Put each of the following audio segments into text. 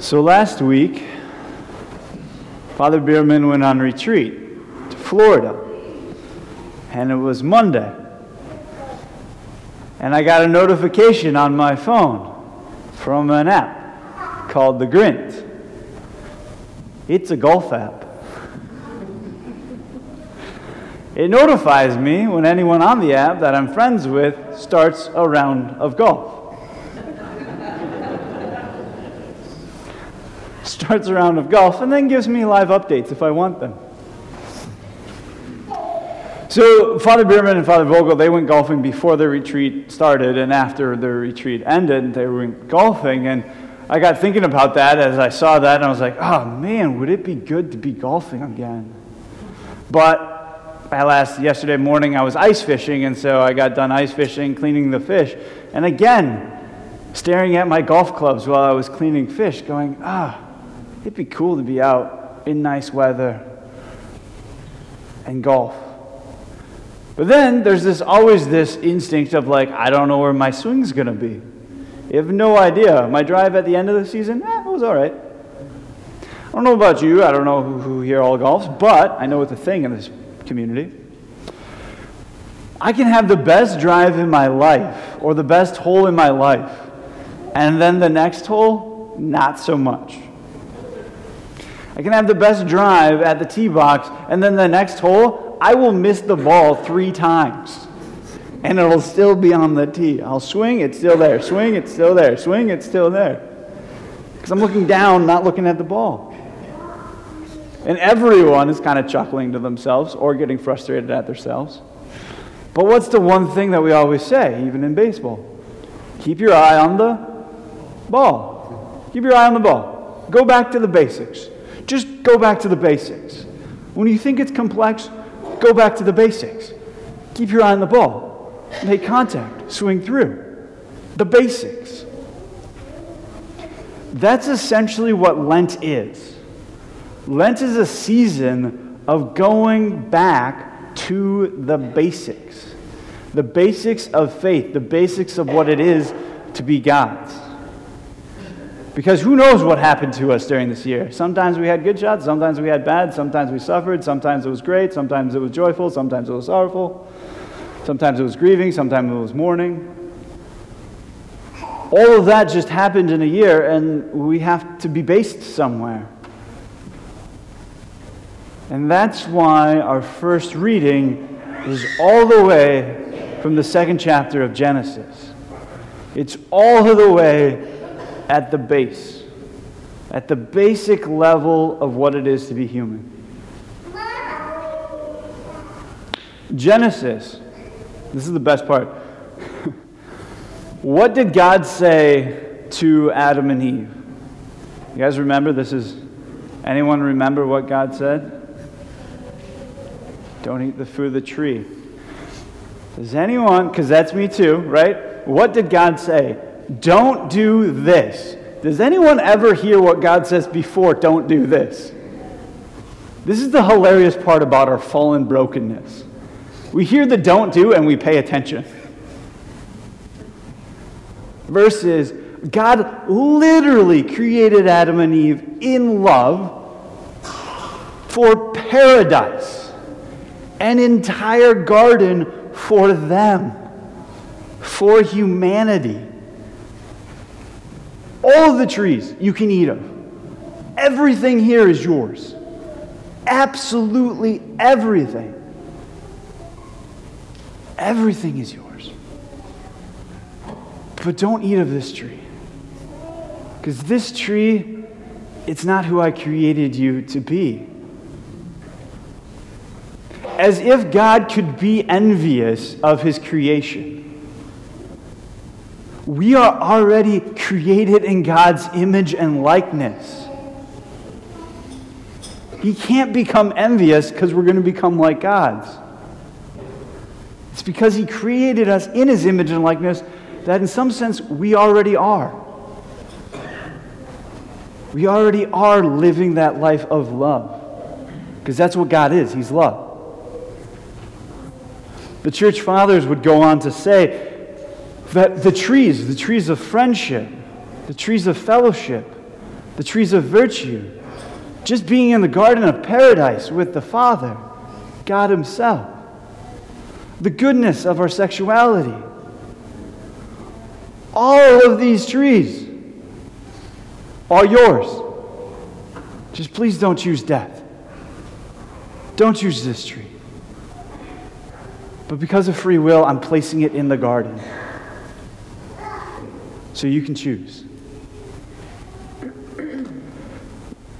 So last week, Father Bierman went on retreat to Florida, and it was Monday. And I got a notification on my phone from an app called The Grint. It's a golf app. It notifies me when anyone on the app that I'm friends with starts a round of golf. Starts a round of golf and then gives me live updates if I want them. So Father Bierman and Father Vogel, they went golfing before the retreat started, and after the retreat ended, they went golfing. And I got thinking about that as I saw that, and I was like, oh man, would it be good to be golfing again? But at last, yesterday morning, I was ice fishing, and so I got done ice fishing, cleaning the fish. And again, staring at my golf clubs while I was cleaning fish, going, ah, it'd be cool to be out in nice weather and golf. But then there's this always this instinct of like, I don't know where my swing's gonna be. You have no idea. My drive at the end of the season, eh, it was all right. I don't know about you. I don't know who, who here all golfs, but I know it's a thing in this community. I can have the best drive in my life or the best hole in my life, and then the next hole, not so much. I can have the best drive at the tee box, and then the next hole, I will miss the ball three times. And it'll still be on the tee. I'll swing, it's still there. Swing, it's still there. Swing, it's still there. Because I'm looking down, not looking at the ball. And everyone is kind of chuckling to themselves or getting frustrated at themselves. But what's the one thing that we always say, even in baseball? Keep your eye on the ball. Keep your eye on the ball. Go back to the basics. Just go back to the basics. When you think it's complex, go back to the basics. Keep your eye on the ball. Make contact. Swing through. The basics. That's essentially what Lent is. Lent is a season of going back to the basics. The basics of faith, the basics of what it is to be God's. Because who knows what happened to us during this year? Sometimes we had good shots, sometimes we had bad, sometimes we suffered, sometimes it was great, sometimes it was joyful, sometimes it was sorrowful, sometimes it was grieving, sometimes it was mourning. All of that just happened in a year, and we have to be based somewhere. And that's why our first reading is all the way from the second chapter of Genesis. It's all the way at the base, at the basic level of what it is to be human. Genesis, this is the best part. what did God say to Adam and Eve? You guys remember this is anyone remember what God said? Don't eat the fruit of the tree. Does anyone, because that's me too, right? What did God say? Don't do this. Does anyone ever hear what God says before, don't do this? This is the hilarious part about our fallen brokenness. We hear the don't do and we pay attention. Versus, God literally created Adam and Eve in love for paradise, an entire garden for them, for humanity. All of the trees you can eat of. Everything here is yours. Absolutely everything. Everything is yours. But don't eat of this tree. Because this tree, it's not who I created you to be. As if God could be envious of his creation we are already created in God's image and likeness. He can't become envious because we're going to become like God's. It's because He created us in His image and likeness that, in some sense, we already are. We already are living that life of love because that's what God is. He's love. The church fathers would go on to say that the trees, the trees of friendship, the trees of fellowship, the trees of virtue, just being in the garden of paradise with the Father, God Himself, the goodness of our sexuality. All of these trees are yours. Just please don't choose death. Don't choose this tree. But because of free will, I'm placing it in the garden. So you can choose.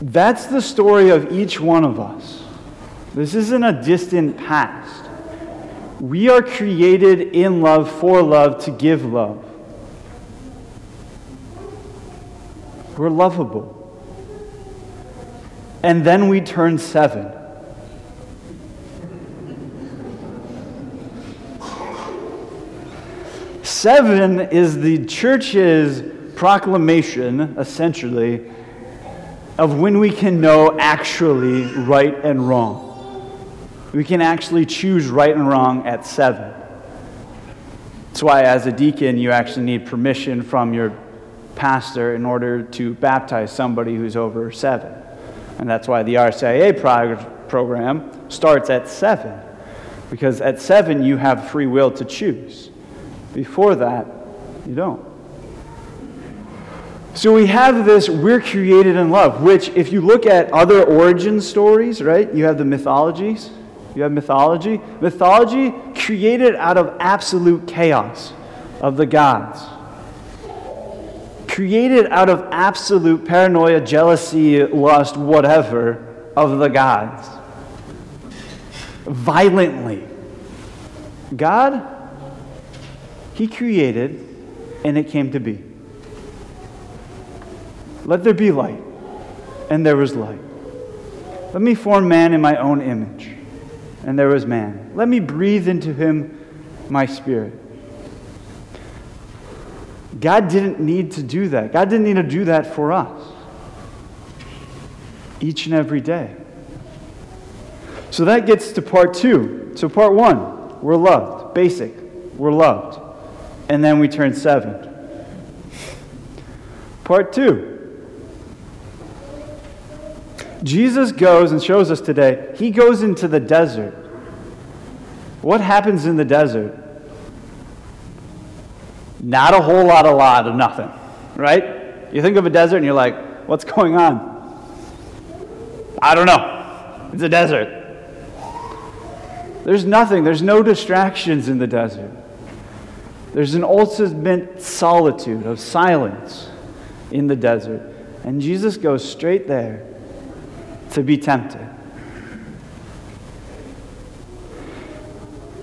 That's the story of each one of us. This isn't a distant past. We are created in love, for love, to give love. We're lovable. And then we turn seven. Seven is the church's proclamation, essentially, of when we can know actually right and wrong. We can actually choose right and wrong at seven. That's why, as a deacon, you actually need permission from your pastor in order to baptize somebody who's over seven. And that's why the RCIA prog- program starts at seven, because at seven you have free will to choose. Before that, you don't. So we have this, we're created in love, which, if you look at other origin stories, right, you have the mythologies. You have mythology. Mythology created out of absolute chaos of the gods. Created out of absolute paranoia, jealousy, lust, whatever of the gods. Violently. God he created, and it came to be. Let there be light, and there was light. Let me form man in my own image, and there was man. Let me breathe into him my spirit. God didn't need to do that. God didn't need to do that for us each and every day. So that gets to part two. So, part one, we're loved. Basic, we're loved and then we turn seven. Part two. Jesus goes and shows us today, he goes into the desert. What happens in the desert? Not a whole lot, a lot of nothing, right? You think of a desert and you're like, what's going on? I don't know. It's a desert. There's nothing, there's no distractions in the desert. There's an ultimate solitude of silence in the desert. And Jesus goes straight there to be tempted.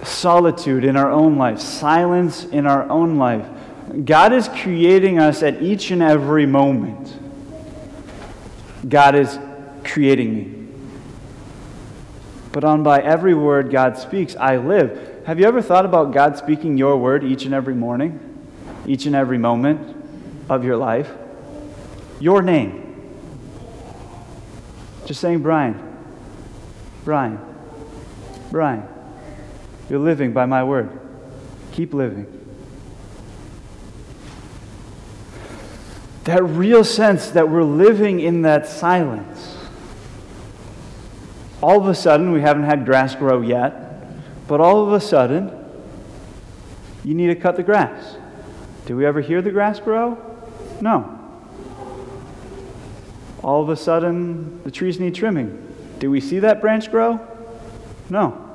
Solitude in our own life, silence in our own life. God is creating us at each and every moment. God is creating me. But on by every word God speaks, I live. Have you ever thought about God speaking your word each and every morning, each and every moment of your life? Your name. Just saying, Brian, Brian, Brian, you're living by my word. Keep living. That real sense that we're living in that silence. All of a sudden, we haven't had grass grow yet but all of a sudden, you need to cut the grass. Do we ever hear the grass grow? No. All of a sudden, the trees need trimming. Do we see that branch grow? No.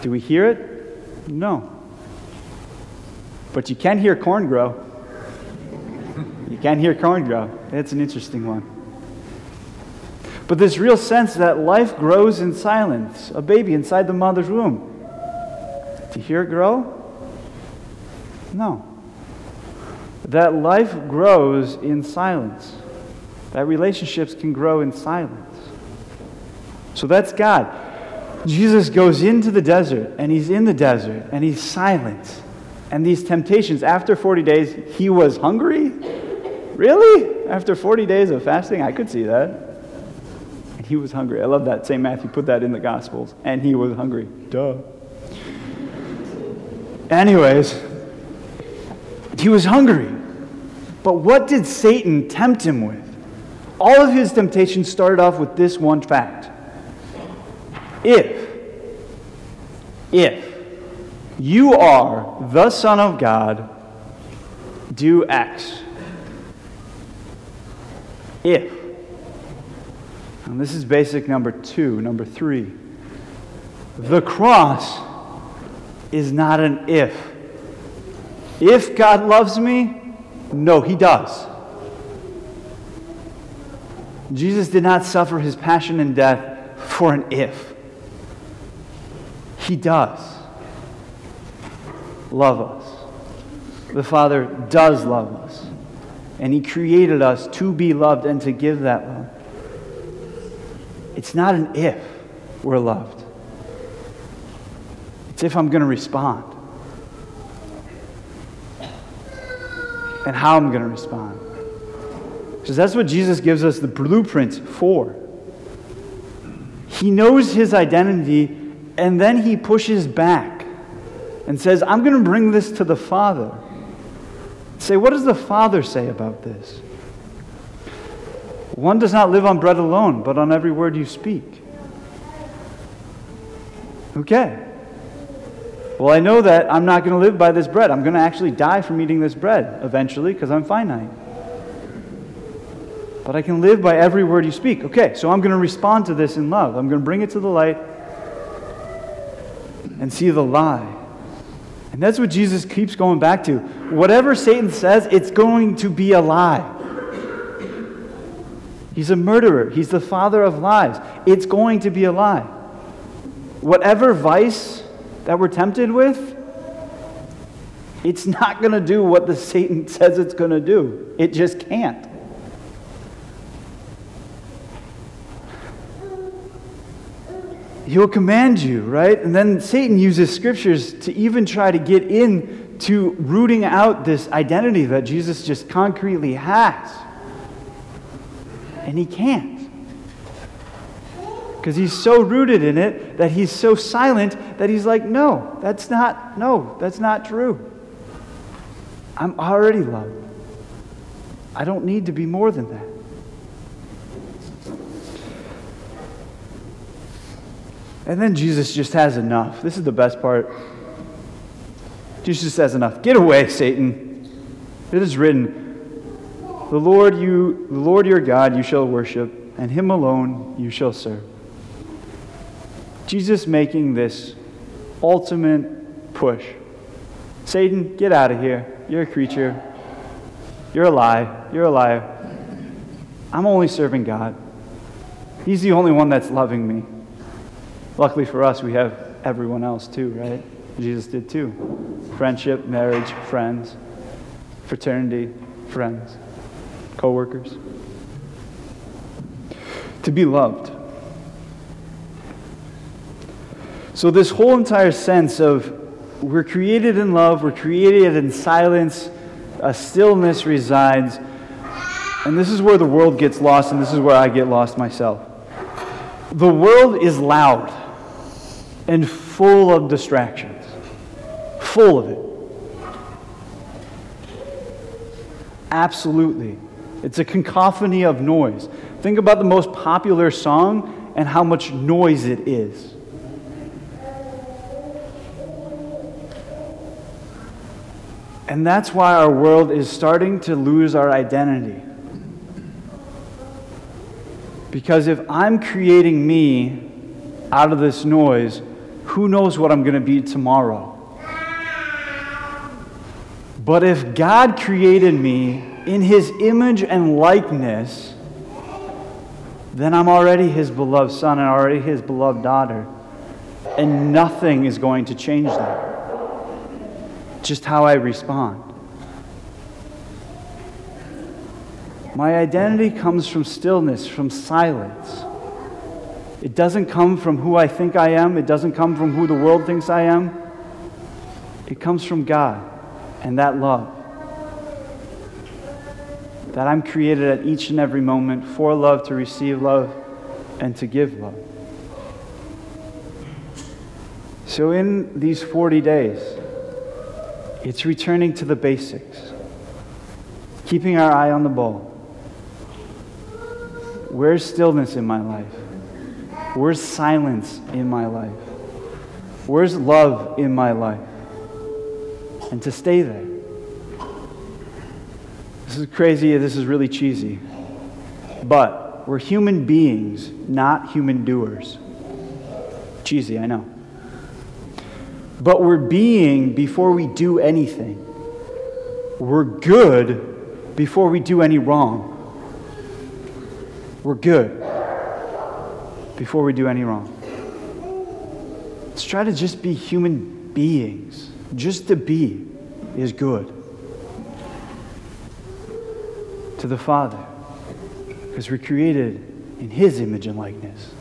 Do we hear it? No. But you can hear corn grow. You can hear corn grow. It's an interesting one. But this real sense that life grows in silence, a baby inside the mother's womb. To hear it grow? No. That life grows in silence. That relationships can grow in silence. So that's God. Jesus goes into the desert, and he's in the desert, and he's silent. And these temptations, after 40 days, he was hungry? Really? After 40 days of fasting? I could see that he was hungry. I love that. St. Matthew put that in the Gospels. And he was hungry. Duh. Anyways, he was hungry. But what did Satan tempt him with? All of his temptations started off with this one fact. If, if you are the Son of God, do X. If. And this is basic number two. Number three. The cross is not an if. If God loves me, no, He does. Jesus did not suffer his passion and death for an if. He does love us. The Father does love us. And He created us to be loved and to give that love. It's not an if we're loved, it's if I'm going to respond. And how I'm going to respond. Because that's what Jesus gives us the blueprint for. He knows his identity, and then he pushes back and says, I'm going to bring this to the Father. Say, what does the Father say about this? One does not live on bread alone, but on every word you speak. Okay. Well, I know that I'm not going to live by this bread. I'm going to actually die from eating this bread eventually because I'm finite. But I can live by every word you speak. Okay, so I'm going to respond to this in love. I'm going to bring it to the light and see the lie. And that's what Jesus keeps going back to. Whatever Satan says, it's going to be a lie. He's a murderer, he's the father of lies. It's going to be a lie. Whatever vice that we're tempted with, it's not going to do what the Satan says it's going to do. It just can't. He'll command you, right? And then Satan uses scriptures to even try to get in to rooting out this identity that Jesus just concretely has. And he can't. Because he's so rooted in it that he's so silent that he's like, no, that's not, no, that's not true. I'm already loved. I don't need to be more than that. And then Jesus just has enough. This is the best part. Jesus has enough. Get away, Satan. It is written, the Lord you the Lord your God you shall worship, and him alone you shall serve. Jesus making this ultimate push. Satan, get out of here. You're a creature. You're a lie. You're a liar. I'm only serving God. He's the only one that's loving me. Luckily for us, we have everyone else too, right? Jesus did too. Friendship, marriage, friends, fraternity, friends, co-workers. To be loved. So this whole entire sense of we're created in love, we're created in silence, a stillness resides, and this is where the world gets lost, and this is where I get lost myself. The world is loud and full of distractions. Full of it. Absolutely. It's a cacophony of noise. Think about the most popular song and how much noise it is. And that's why our world is starting to lose our identity. Because if I'm creating me out of this noise, who knows what I'm going to be tomorrow? But if God created me in his image and likeness, then I'm already his beloved son and already his beloved daughter. And nothing is going to change that. Just how I respond. My identity comes from stillness, from silence. It doesn't come from who I think I am, it doesn't come from who the world thinks I am. It comes from God and that love. That I'm created at each and every moment for love, to receive love, and to give love. So, in these 40 days, it's returning to the basics. keeping our eye on the ball. Where's stillness in my life? Where's silence in my life? Where's love in my life? And to stay there. This is crazy, this is really cheesy. But we're human beings, not human doers. Cheesy, I know. But we're being before we do anything. We're good before we do any wrong. We're good before we do any wrong. Let's try to just be human beings. Just to be is good. To the Father, because we're created in His image and likeness.